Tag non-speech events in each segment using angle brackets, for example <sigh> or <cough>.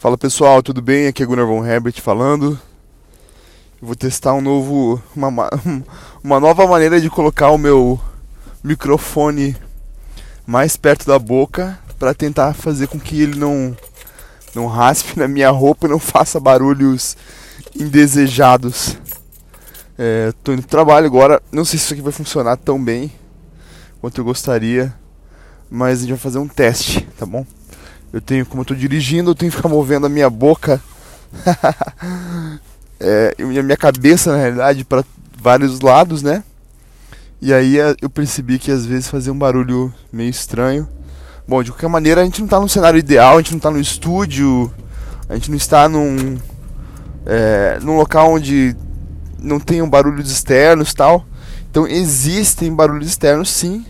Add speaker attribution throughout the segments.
Speaker 1: Fala pessoal, tudo bem? Aqui é Gunnar Von Herbert falando. Vou testar um novo, uma, <laughs> uma nova maneira de colocar o meu microfone mais perto da boca para tentar fazer com que ele não não raspe na minha roupa e não faça barulhos indesejados. É, tô indo pro trabalho agora, não sei se isso aqui vai funcionar tão bem quanto eu gostaria, mas a gente vai fazer um teste, tá bom? Eu tenho, como eu tô dirigindo, eu tenho que ficar <laughs> movendo a minha boca <laughs> é, e a minha cabeça, na realidade, para vários lados, né? E aí é, eu percebi que às vezes fazia um barulho meio estranho. Bom, de qualquer maneira, a gente não está num cenário ideal, a gente não está no estúdio, a gente não está num, é, num local onde não tenham barulhos externos tal. Então existem barulhos externos sim.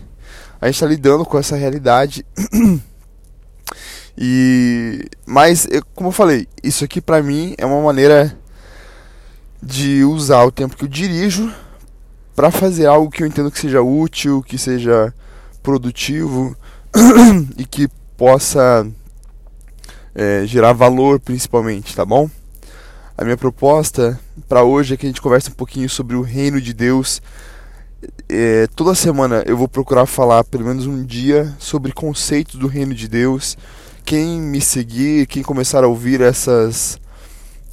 Speaker 1: A gente está lidando com essa realidade. <clears throat> E mas como eu falei, isso aqui para mim é uma maneira de usar o tempo que eu dirijo para fazer algo que eu entendo que seja útil, que seja produtivo <clears throat> e que possa é, gerar valor principalmente, tá bom? A minha proposta para hoje é que a gente converse um pouquinho sobre o reino de Deus. É, toda semana eu vou procurar falar pelo menos um dia sobre conceitos do reino de Deus quem me seguir, quem começar a ouvir essas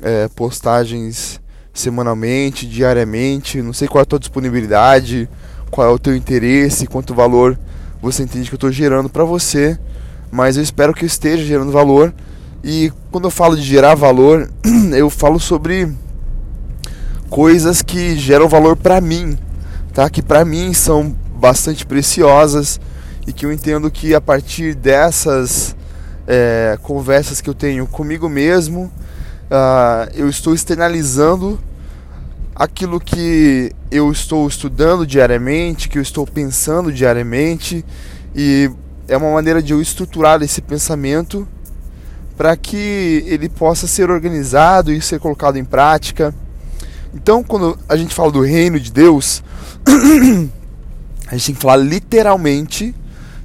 Speaker 1: é, postagens semanalmente, diariamente, não sei qual é a tua disponibilidade, qual é o teu interesse, quanto valor você entende que eu estou gerando para você, mas eu espero que eu esteja gerando valor. E quando eu falo de gerar valor, <clears throat> eu falo sobre coisas que geram valor para mim, tá? Que para mim são bastante preciosas e que eu entendo que a partir dessas é, conversas que eu tenho comigo mesmo, uh, eu estou externalizando aquilo que eu estou estudando diariamente, que eu estou pensando diariamente, e é uma maneira de eu estruturar esse pensamento para que ele possa ser organizado e ser colocado em prática. Então, quando a gente fala do reino de Deus, <clears throat> a gente tem que falar literalmente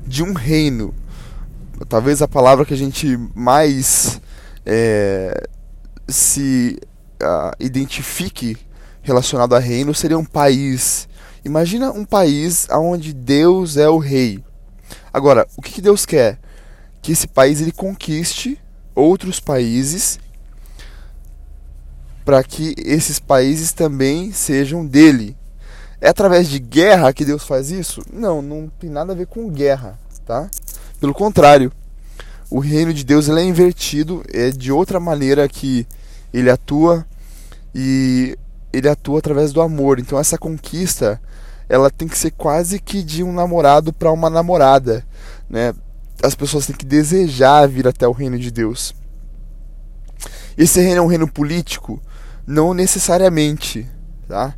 Speaker 1: de um reino talvez a palavra que a gente mais é, se uh, identifique relacionado a reino seria um país. Imagina um país onde Deus é o rei. Agora, o que, que Deus quer? Que esse país ele conquiste outros países para que esses países também sejam dele. É através de guerra que Deus faz isso? Não, não tem nada a ver com guerra, tá? Pelo contrário, o reino de Deus ele é invertido, é de outra maneira que ele atua e ele atua através do amor. Então essa conquista, ela tem que ser quase que de um namorado para uma namorada, né? As pessoas têm que desejar vir até o reino de Deus. Esse reino é um reino político? Não necessariamente, tá?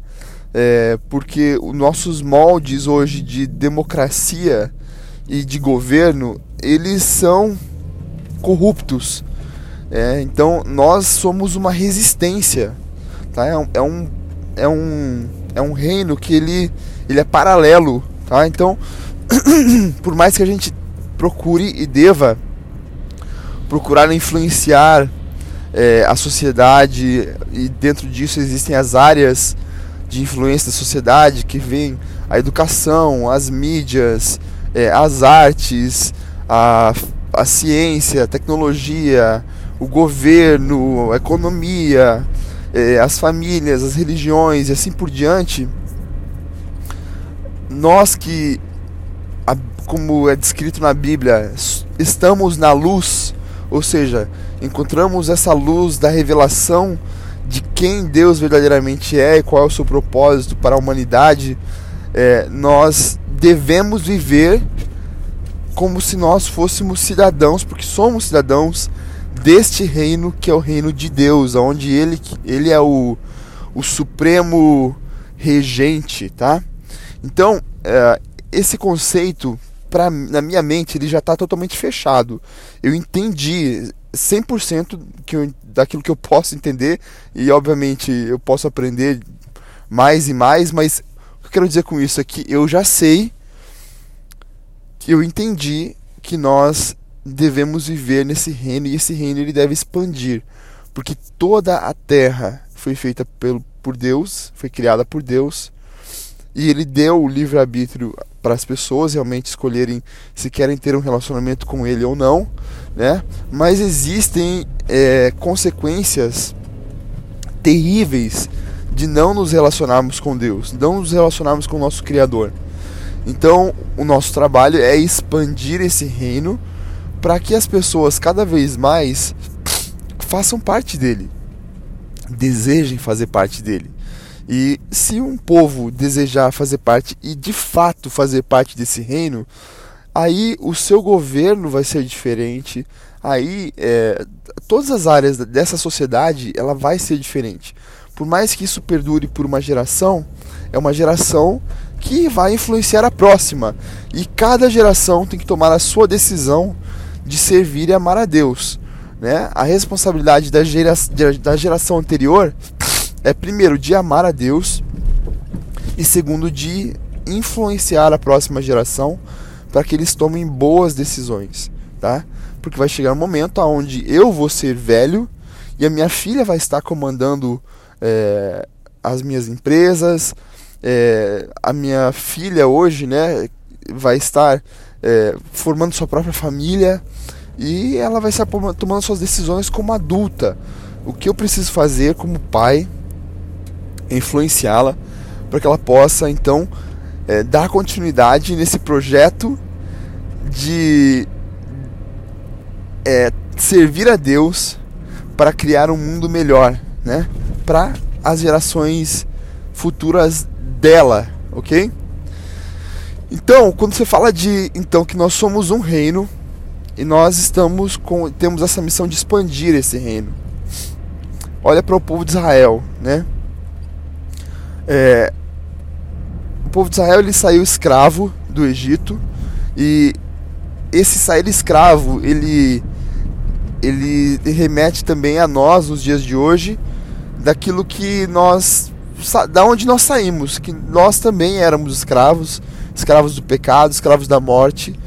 Speaker 1: É, porque os nossos moldes hoje de democracia e de governo, eles são corruptos. É, então nós somos uma resistência. Tá? É, um, é, um, é, um, é um reino que ele, ele é paralelo. Tá? Então, <clears throat> por mais que a gente procure e deva procurar influenciar é, a sociedade, e dentro disso existem as áreas de influência da sociedade que vem a educação, as mídias, é, as artes, a, a ciência, a tecnologia, o governo, a economia, é, as famílias, as religiões e assim por diante, nós que, como é descrito na Bíblia, estamos na luz, ou seja, encontramos essa luz da revelação de quem Deus verdadeiramente é e qual é o seu propósito para a humanidade, é, nós devemos viver como se nós fôssemos cidadãos, porque somos cidadãos deste reino que é o reino de Deus, onde ele, ele é o, o supremo regente, tá? Então, é, esse conceito, pra, na minha mente, ele já está totalmente fechado. Eu entendi 100% que eu, daquilo que eu posso entender, e obviamente eu posso aprender mais e mais, mas o que eu quero dizer com isso é que eu já sei que eu entendi que nós devemos viver nesse reino e esse reino ele deve expandir, porque toda a terra foi feita pelo, por Deus, foi criada por Deus, e ele deu o livre-arbítrio para as pessoas realmente escolherem se querem ter um relacionamento com ele ou não, né? Mas existem é, consequências terríveis de não nos relacionarmos com Deus, não nos relacionarmos com o nosso Criador. Então, o nosso trabalho é expandir esse reino para que as pessoas cada vez mais façam parte dele, desejem fazer parte dele. E se um povo desejar fazer parte e de fato fazer parte desse reino, aí o seu governo vai ser diferente, aí é, todas as áreas dessa sociedade ela vai ser diferente. Por mais que isso perdure por uma geração, é uma geração que vai influenciar a próxima. E cada geração tem que tomar a sua decisão de servir e amar a Deus. Né? A responsabilidade da, gera, da geração anterior é, primeiro, de amar a Deus, e segundo, de influenciar a próxima geração para que eles tomem boas decisões. Tá? Porque vai chegar um momento onde eu vou ser velho e a minha filha vai estar comandando é, as minhas empresas, é, a minha filha hoje, né, vai estar é, formando sua própria família e ela vai estar tomando suas decisões como adulta. O que eu preciso fazer como pai influenciá-la para que ela possa então é, dar continuidade nesse projeto de é, servir a Deus para criar um mundo melhor, né? Para as gerações futuras dela, ok? Então, quando você fala de então que nós somos um reino e nós estamos com temos essa missão de expandir esse reino. Olha para o povo de Israel, né? É, o povo de Israel ele saiu escravo do Egito e esse sair escravo ele ele remete também a nós nos dias de hoje daquilo que nós da onde nós saímos, que nós também éramos escravos, escravos do pecado, escravos da morte,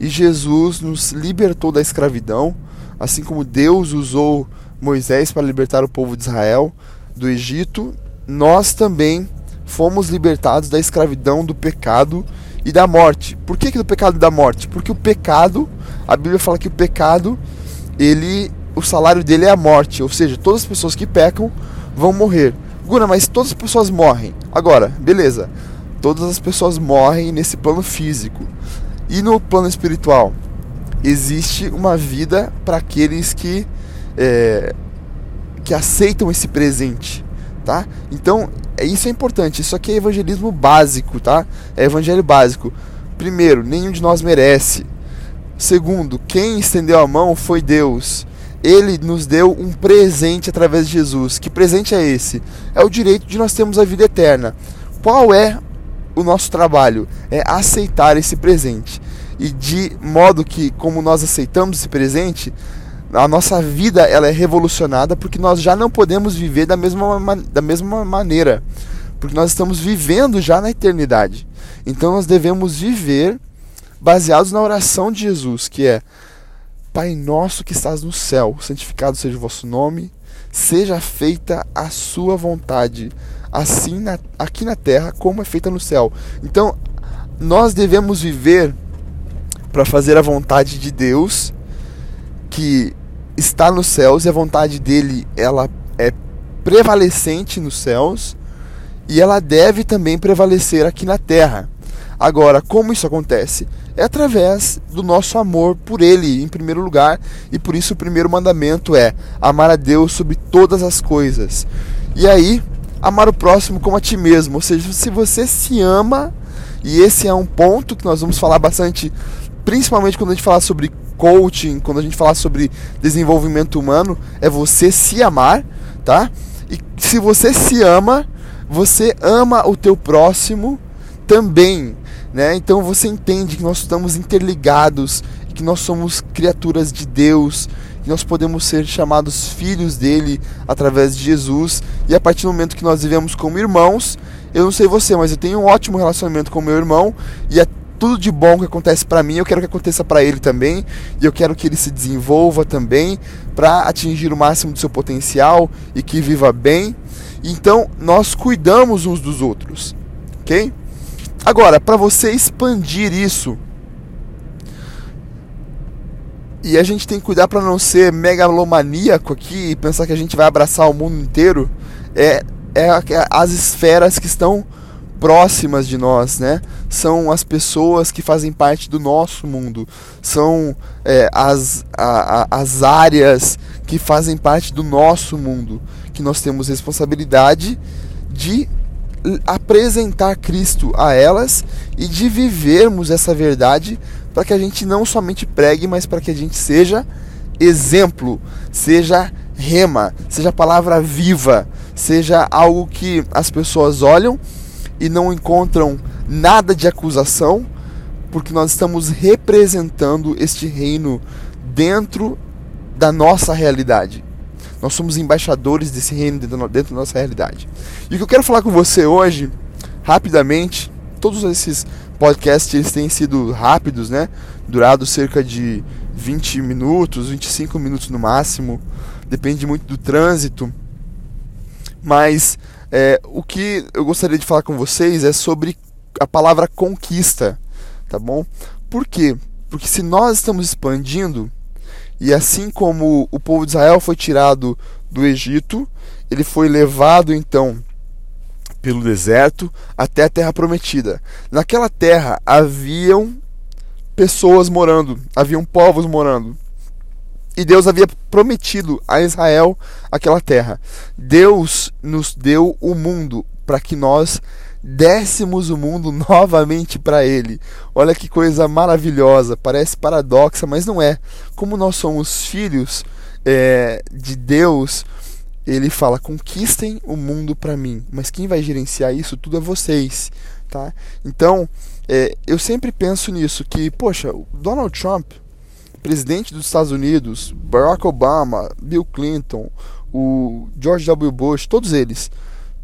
Speaker 1: e Jesus nos libertou da escravidão, assim como Deus usou Moisés para libertar o povo de Israel do Egito, nós também fomos libertados da escravidão, do pecado e da morte. Por que, que do pecado e da morte? Porque o pecado, a Bíblia fala que o pecado, ele, o salário dele é a morte, ou seja, todas as pessoas que pecam vão morrer. Guna, mas todas as pessoas morrem. Agora, beleza. Todas as pessoas morrem nesse plano físico. E no plano espiritual? Existe uma vida para aqueles que, é, que aceitam esse presente. Tá? Então, é, isso é importante. Isso aqui é evangelismo básico, tá? É evangelho básico. Primeiro, nenhum de nós merece. Segundo, quem estendeu a mão foi Deus ele nos deu um presente através de Jesus. Que presente é esse? É o direito de nós termos a vida eterna. Qual é o nosso trabalho? É aceitar esse presente. E de modo que, como nós aceitamos esse presente, a nossa vida ela é revolucionada porque nós já não podemos viver da mesma, da mesma maneira. Porque nós estamos vivendo já na eternidade. Então nós devemos viver baseados na oração de Jesus, que é Pai nosso que estás no céu, santificado seja o vosso nome, seja feita a sua vontade, assim na, aqui na terra como é feita no céu. Então, nós devemos viver para fazer a vontade de Deus, que está nos céus, e a vontade dele ela é prevalecente nos céus, e ela deve também prevalecer aqui na terra. Agora, como isso acontece? É através do nosso amor por Ele, em primeiro lugar, e por isso o primeiro mandamento é amar a Deus sobre todas as coisas. E aí, amar o próximo como a ti mesmo, ou seja, se você se ama, e esse é um ponto que nós vamos falar bastante, principalmente quando a gente falar sobre coaching, quando a gente falar sobre desenvolvimento humano, é você se amar, tá? E se você se ama, você ama o teu próximo também. Né? Então você entende que nós estamos interligados, que nós somos criaturas de Deus, que nós podemos ser chamados filhos dele através de Jesus. E a partir do momento que nós vivemos como irmãos, eu não sei você, mas eu tenho um ótimo relacionamento com meu irmão e tudo de bom que acontece para mim, eu quero que aconteça para ele também, e eu quero que ele se desenvolva também para atingir o máximo do seu potencial e que viva bem. Então, nós cuidamos uns dos outros, OK? Agora, para você expandir isso, e a gente tem que cuidar para não ser megalomaníaco aqui e pensar que a gente vai abraçar o mundo inteiro, é, é as esferas que estão próximas de nós, né? São as pessoas que fazem parte do nosso mundo, são é, as, a, a, as áreas que fazem parte do nosso mundo, que nós temos responsabilidade de apresentar Cristo a elas e de vivermos essa verdade para que a gente não somente pregue, mas para que a gente seja exemplo, seja rema, seja palavra viva, seja algo que as pessoas olham e não encontram nada de acusação, porque nós estamos representando este reino dentro da nossa realidade. Nós somos embaixadores desse reino dentro, dentro da nossa realidade. E o que eu quero falar com você hoje, rapidamente, todos esses podcasts eles têm sido rápidos, né? Durado cerca de 20 minutos, 25 minutos no máximo. Depende muito do trânsito. Mas é, o que eu gostaria de falar com vocês é sobre a palavra conquista, tá bom? Por quê? Porque se nós estamos expandindo, e assim como o povo de Israel foi tirado do Egito, ele foi levado então pelo deserto até a terra prometida. Naquela terra haviam pessoas morando, haviam povos morando. E Deus havia prometido a Israel aquela terra. Deus nos deu o mundo para que nós dessemos o mundo <laughs> novamente para Ele. Olha que coisa maravilhosa, parece paradoxa, mas não é. Como nós somos filhos é, de Deus, Ele fala: conquistem o mundo para mim. Mas quem vai gerenciar isso tudo é vocês, tá? Então, é, eu sempre penso nisso que, poxa, Donald Trump presidente dos Estados Unidos, Barack Obama, Bill Clinton, o George W. Bush, todos eles,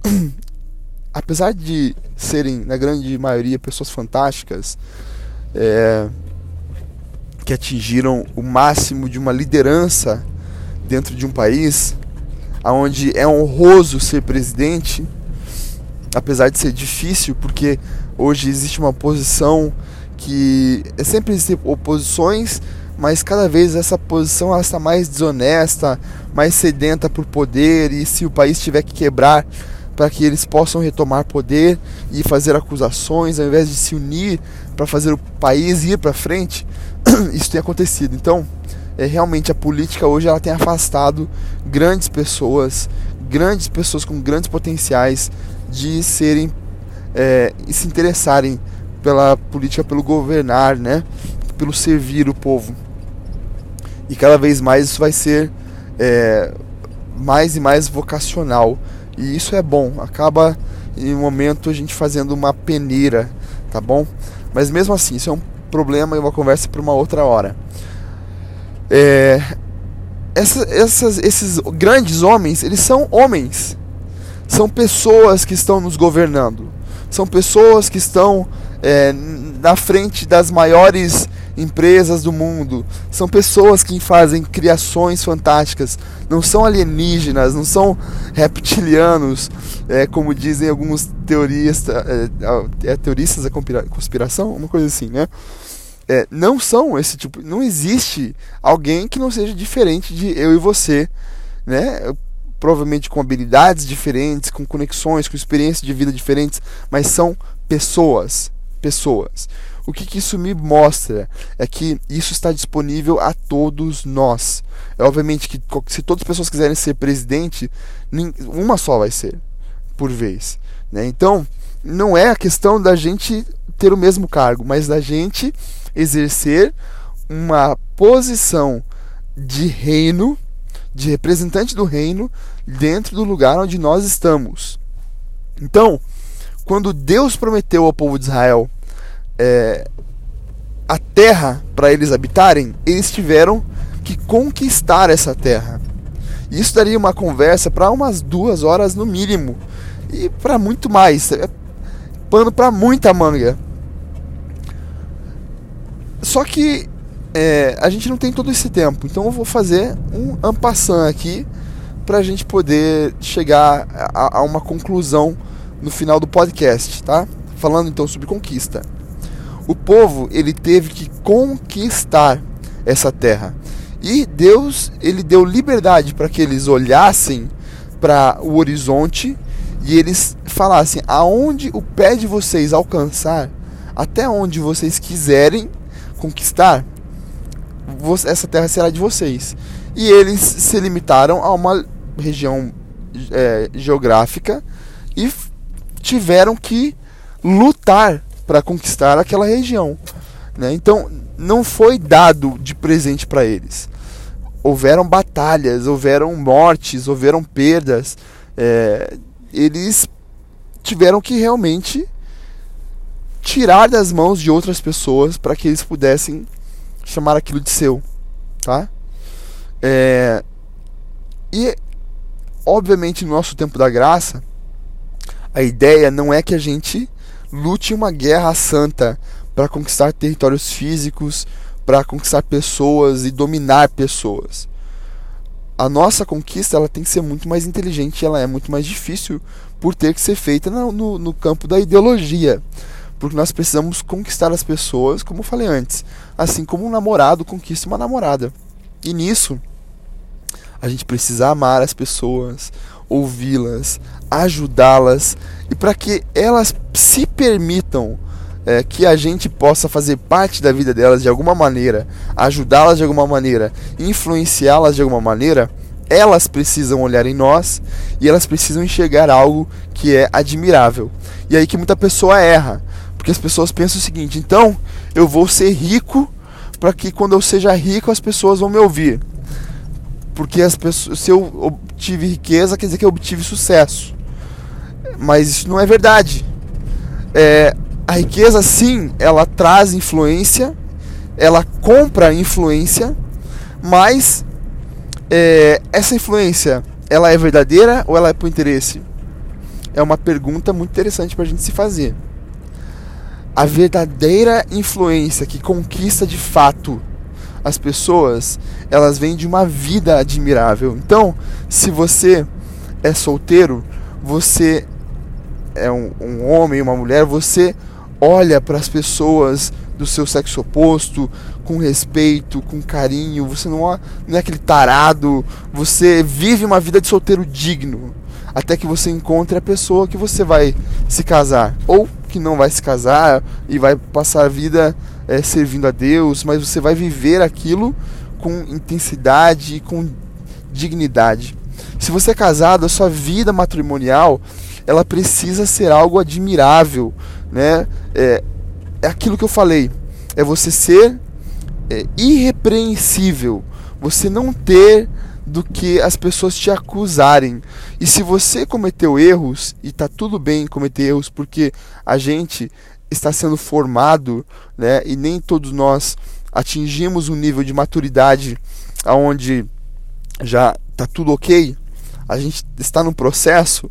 Speaker 1: <clears throat> apesar de serem, na grande maioria, pessoas fantásticas, é, que atingiram o máximo de uma liderança dentro de um país, aonde é honroso ser presidente, apesar de ser difícil, porque hoje existe uma posição que é sempre existem oposições mas cada vez essa posição está mais desonesta, mais sedenta por poder, e se o país tiver que quebrar para que eles possam retomar poder e fazer acusações, ao invés de se unir para fazer o país ir para frente, <clears throat> isso tem acontecido. Então, é, realmente a política hoje ela tem afastado grandes pessoas, grandes pessoas com grandes potenciais de serem é, e se interessarem pela política, pelo governar, né? pelo servir o povo. E cada vez mais isso vai ser é, mais e mais vocacional. E isso é bom. Acaba em um momento a gente fazendo uma peneira, tá bom? Mas mesmo assim, isso é um problema e uma conversa para uma outra hora. É, essa, essas, esses grandes homens, eles são homens. São pessoas que estão nos governando. São pessoas que estão é, na frente das maiores empresas do mundo, são pessoas que fazem criações fantásticas, não são alienígenas, não são reptilianos, é, como dizem alguns teoristas, é, é, teoristas da conspiração, uma coisa assim, né? É, não são esse tipo, não existe alguém que não seja diferente de eu e você, né? Provavelmente com habilidades diferentes, com conexões, com experiências de vida diferentes, mas são pessoas, pessoas. O que, que, isso me mostra é que isso está disponível a todos nós. É obviamente que se todas as pessoas quiserem ser presidente, uma só vai ser por vez. Né? Então, não é a questão da gente ter o mesmo cargo, mas da gente exercer uma posição de reino, de representante do reino, dentro do lugar onde nós estamos. Então, quando Deus prometeu ao povo de Israel é, a terra para eles habitarem, eles tiveram que conquistar essa terra. Isso daria uma conversa para umas duas horas no mínimo e para muito mais. É pano para muita manga. Só que é, a gente não tem todo esse tempo, então eu vou fazer um ampassant aqui para a gente poder chegar a, a uma conclusão no final do podcast, tá? Falando então sobre conquista. O povo ele teve que conquistar essa terra. E Deus, ele deu liberdade para que eles olhassem para o horizonte e eles falassem: aonde o pé de vocês alcançar, até onde vocês quiserem conquistar, essa terra será de vocês. E eles se limitaram a uma região é, geográfica e tiveram que lutar para conquistar aquela região. Né? Então, não foi dado de presente para eles. Houveram batalhas, houveram mortes, houveram perdas. É, eles tiveram que realmente tirar das mãos de outras pessoas para que eles pudessem chamar aquilo de seu, tá? É, e obviamente no nosso tempo da graça, a ideia não é que a gente lute uma guerra santa para conquistar territórios físicos, para conquistar pessoas e dominar pessoas. A nossa conquista ela tem que ser muito mais inteligente, ela é muito mais difícil por ter que ser feita no, no, no campo da ideologia. Porque nós precisamos conquistar as pessoas, como eu falei antes, assim como um namorado conquista uma namorada. E nisso, a gente precisa amar as pessoas, ouvi-las, ajudá-las e para que elas se permitam é, que a gente possa fazer parte da vida delas de alguma maneira, ajudá-las de alguma maneira, influenciá-las de alguma maneira, elas precisam olhar em nós e elas precisam enxergar algo que é admirável. E aí que muita pessoa erra, porque as pessoas pensam o seguinte: então eu vou ser rico para que quando eu seja rico as pessoas vão me ouvir. Porque as pessoas, se eu obtive riqueza, quer dizer que eu obtive sucesso. Mas isso não é verdade. É, a riqueza sim, ela traz influência, ela compra influência, mas é, essa influência, ela é verdadeira ou ela é por interesse? É uma pergunta muito interessante para a gente se fazer. A verdadeira influência que conquista de fato as pessoas, elas vêm de uma vida admirável. Então, se você é solteiro, você é um, um homem, uma mulher, você olha para as pessoas do seu sexo oposto com respeito, com carinho, você não é, não é aquele tarado, você vive uma vida de solteiro digno, até que você encontre a pessoa que você vai se casar, ou que não vai se casar e vai passar a vida é, servindo a Deus, mas você vai viver aquilo com intensidade e com dignidade. Se você é casado, a sua vida matrimonial ela precisa ser algo admirável, né? É, é aquilo que eu falei, é você ser é, irrepreensível, você não ter do que as pessoas te acusarem. E se você cometeu erros, e tá tudo bem cometer erros, porque a gente está sendo formado, né? E nem todos nós atingimos um nível de maturidade aonde já tá tudo ok. A gente está no processo,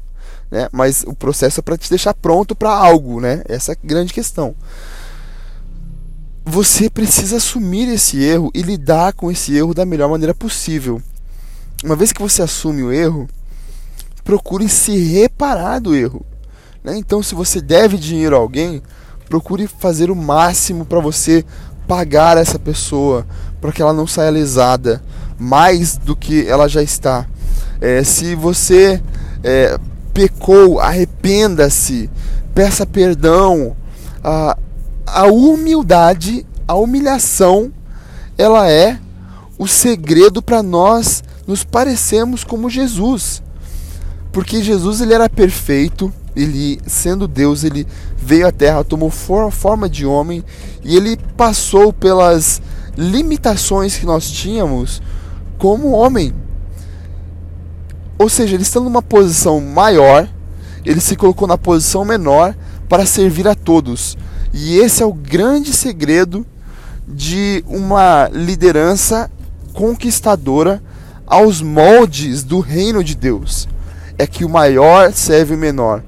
Speaker 1: né? Mas o processo é para te deixar pronto para algo, né? Essa é a grande questão. Você precisa assumir esse erro e lidar com esse erro da melhor maneira possível. Uma vez que você assume o erro, procure se reparar do erro. Né? Então, se você deve dinheiro a alguém, procure fazer o máximo para você pagar essa pessoa, para que ela não saia lesada mais do que ela já está. É, se você é, pecou, arrependa-se, peça perdão. A, a humildade, a humilhação, ela é o segredo para nós nos parecermos como Jesus. Porque Jesus ele era perfeito, ele sendo Deus, ele veio à terra, tomou forma de homem e ele passou pelas limitações que nós tínhamos como homem. Ou seja, ele estando numa posição maior, ele se colocou na posição menor para servir a todos. E esse é o grande segredo de uma liderança conquistadora aos moldes do reino de Deus. É que o maior serve o menor.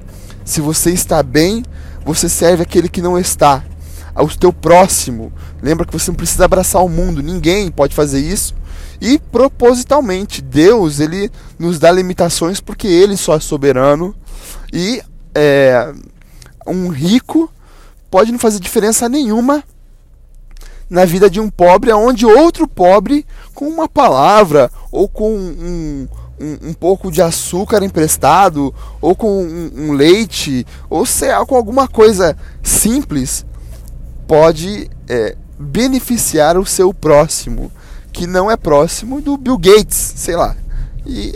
Speaker 1: Se você está bem, você serve aquele que não está. ao teu próximo. Lembra que você não precisa abraçar o mundo, ninguém pode fazer isso. E propositalmente, Deus ele nos dá limitações porque Ele só é soberano e é, um rico pode não fazer diferença nenhuma na vida de um pobre, onde outro pobre, com uma palavra ou com um, um, um pouco de açúcar emprestado, ou com um, um leite, ou seja, com alguma coisa simples, pode é, beneficiar o seu próximo que não é próximo do Bill Gates, sei lá. E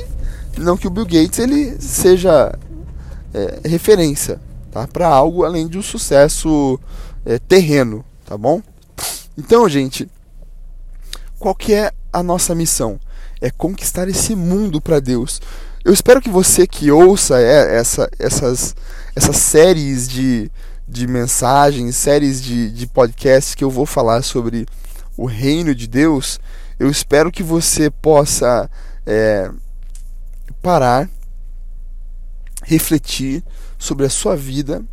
Speaker 1: não que o Bill Gates ele seja é, referência tá? para algo além de um sucesso é, terreno, tá bom? Então, gente, qual que é a nossa missão? É conquistar esse mundo para Deus. Eu espero que você que ouça é, essa, essas, essas séries de, de mensagens, séries de, de podcasts que eu vou falar sobre o reino de Deus, eu espero que você possa é, parar, refletir sobre a sua vida,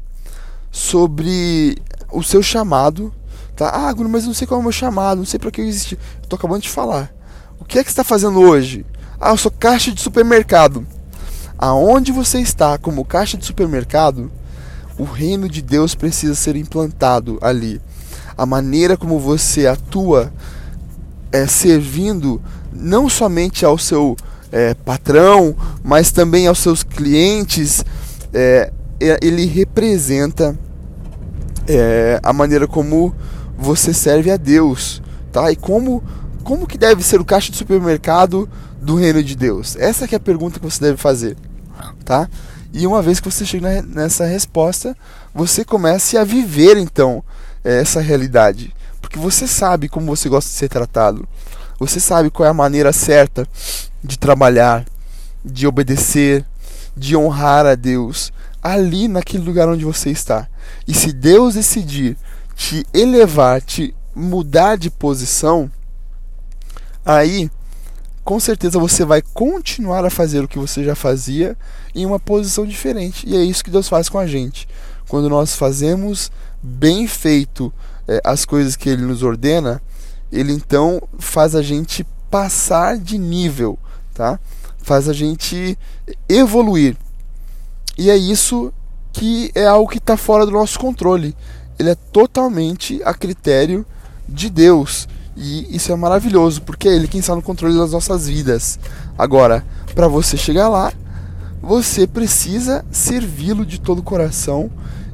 Speaker 1: sobre o seu chamado. Tá? Ah, mas não sei qual é o meu chamado, não sei para que eu existi. Estou acabando de falar. O que é que está fazendo hoje? Ah, eu sou caixa de supermercado. Aonde você está como caixa de supermercado, o reino de Deus precisa ser implantado ali. A maneira como você atua é, servindo não somente ao seu é, patrão, mas também aos seus clientes, é, ele representa é, a maneira como você serve a Deus, tá? E como como que deve ser o caixa de supermercado do reino de Deus? Essa é a pergunta que você deve fazer, tá? E uma vez que você chega nessa resposta, você comece a viver então essa realidade porque você sabe como você gosta de ser tratado. Você sabe qual é a maneira certa de trabalhar, de obedecer, de honrar a Deus ali naquele lugar onde você está. E se Deus decidir te elevar, te mudar de posição, aí com certeza você vai continuar a fazer o que você já fazia em uma posição diferente. E é isso que Deus faz com a gente. Quando nós fazemos bem feito é, as coisas que ele nos ordena, ele então faz a gente passar de nível, tá? Faz a gente evoluir. E é isso que é algo que está fora do nosso controle. Ele é totalmente a critério de Deus. E isso é maravilhoso, porque é Ele quem está no controle das nossas vidas. Agora, para você chegar lá, você precisa servi-lo de todo o coração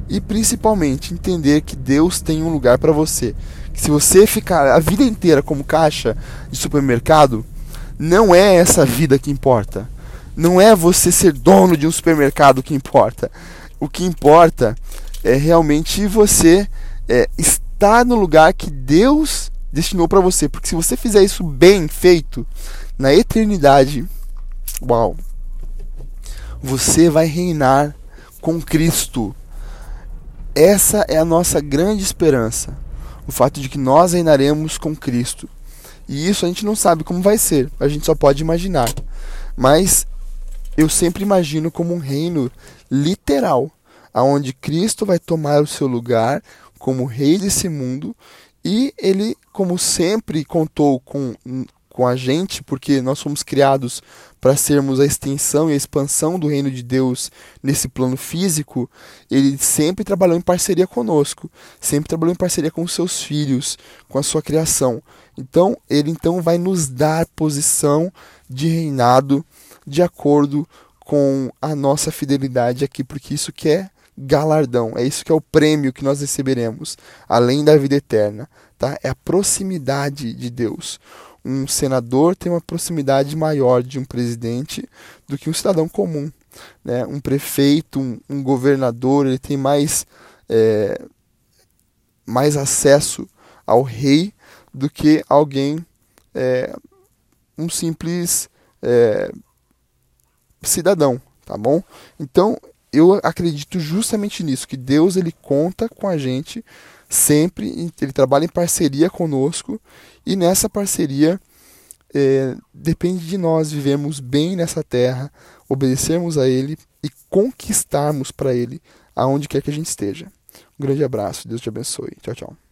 Speaker 1: e principalmente entender que Deus tem um lugar para você. Que se você ficar a vida inteira como caixa de supermercado, não é essa vida que importa. Não é você ser dono de um supermercado que importa. O que importa é realmente você é, estar no lugar que Deus destinou para você. Porque se você fizer isso bem feito, na eternidade, uau, você vai reinar com Cristo essa é a nossa grande esperança, o fato de que nós reinaremos com Cristo. E isso a gente não sabe como vai ser, a gente só pode imaginar. Mas eu sempre imagino como um reino literal, aonde Cristo vai tomar o seu lugar como rei desse mundo e ele, como sempre contou com com a gente, porque nós fomos criados para sermos a extensão e a expansão do reino de Deus nesse plano físico, ele sempre trabalhou em parceria conosco, sempre trabalhou em parceria com os seus filhos, com a sua criação. Então, ele então vai nos dar posição de reinado de acordo com a nossa fidelidade aqui, porque isso que é galardão, é isso que é o prêmio que nós receberemos, além da vida eterna, tá? É a proximidade de Deus um senador tem uma proximidade maior de um presidente do que um cidadão comum. Né? Um prefeito, um, um governador, ele tem mais, é, mais acesso ao rei do que alguém, é, um simples é, cidadão, tá bom? Então eu acredito justamente nisso, que Deus ele conta com a gente sempre, ele trabalha em parceria conosco e nessa parceria é, depende de nós vivemos bem nessa terra, obedecermos a Ele e conquistarmos para Ele aonde quer que a gente esteja. Um grande abraço, Deus te abençoe. Tchau, tchau.